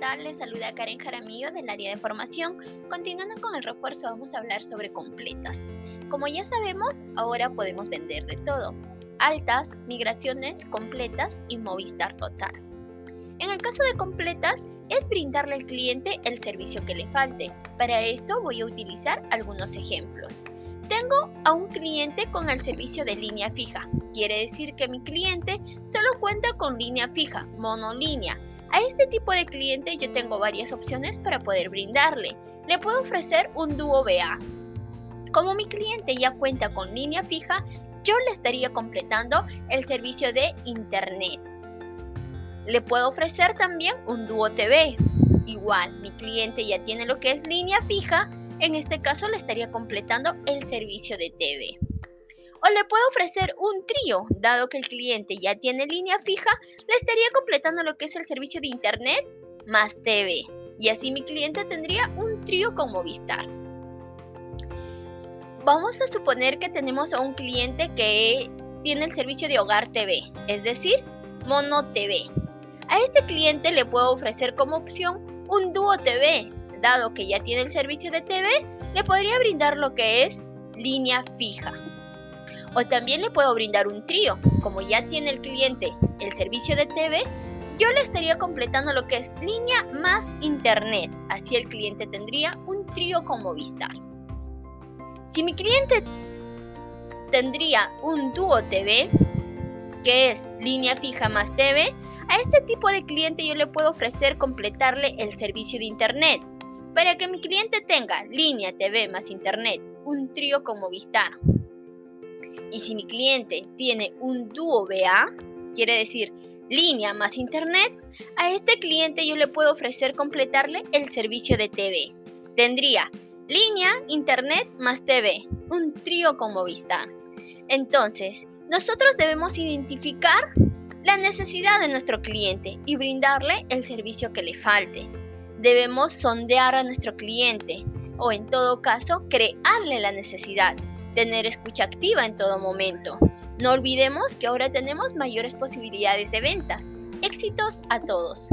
tal? Les saluda Karen Jaramillo del área de formación. Continuando con el refuerzo, vamos a hablar sobre completas. Como ya sabemos, ahora podemos vender de todo. Altas, migraciones completas y Movistar total. En el caso de completas, es brindarle al cliente el servicio que le falte. Para esto voy a utilizar algunos ejemplos. Tengo a un cliente con el servicio de línea fija. Quiere decir que mi cliente solo cuenta con línea fija, monolínea. A este tipo de cliente yo tengo varias opciones para poder brindarle. Le puedo ofrecer un dúo BA. Como mi cliente ya cuenta con línea fija, yo le estaría completando el servicio de internet. Le puedo ofrecer también un dúo TV. Igual, mi cliente ya tiene lo que es línea fija, en este caso le estaría completando el servicio de TV. O le puedo ofrecer un trío, dado que el cliente ya tiene línea fija, le estaría completando lo que es el servicio de internet más TV. Y así mi cliente tendría un trío con Movistar. Vamos a suponer que tenemos a un cliente que tiene el servicio de hogar TV, es decir, Mono TV. A este cliente le puedo ofrecer como opción un dúo TV, dado que ya tiene el servicio de TV, le podría brindar lo que es línea fija. O también le puedo brindar un trío. Como ya tiene el cliente el servicio de TV, yo le estaría completando lo que es línea más internet. Así el cliente tendría un trío con Movistar. Si mi cliente tendría un dúo TV, que es línea fija más TV, a este tipo de cliente yo le puedo ofrecer completarle el servicio de internet. Para que mi cliente tenga línea TV más internet, un trío con Movistar. Y si mi cliente tiene un dúo BA, quiere decir línea más internet, a este cliente yo le puedo ofrecer completarle el servicio de TV. Tendría línea, internet más TV, un trío con Movistar. Entonces, nosotros debemos identificar la necesidad de nuestro cliente y brindarle el servicio que le falte debemos sondear a nuestro cliente o en todo caso crearle la necesidad, tener escucha activa en todo momento. No olvidemos que ahora tenemos mayores posibilidades de ventas. Éxitos a todos.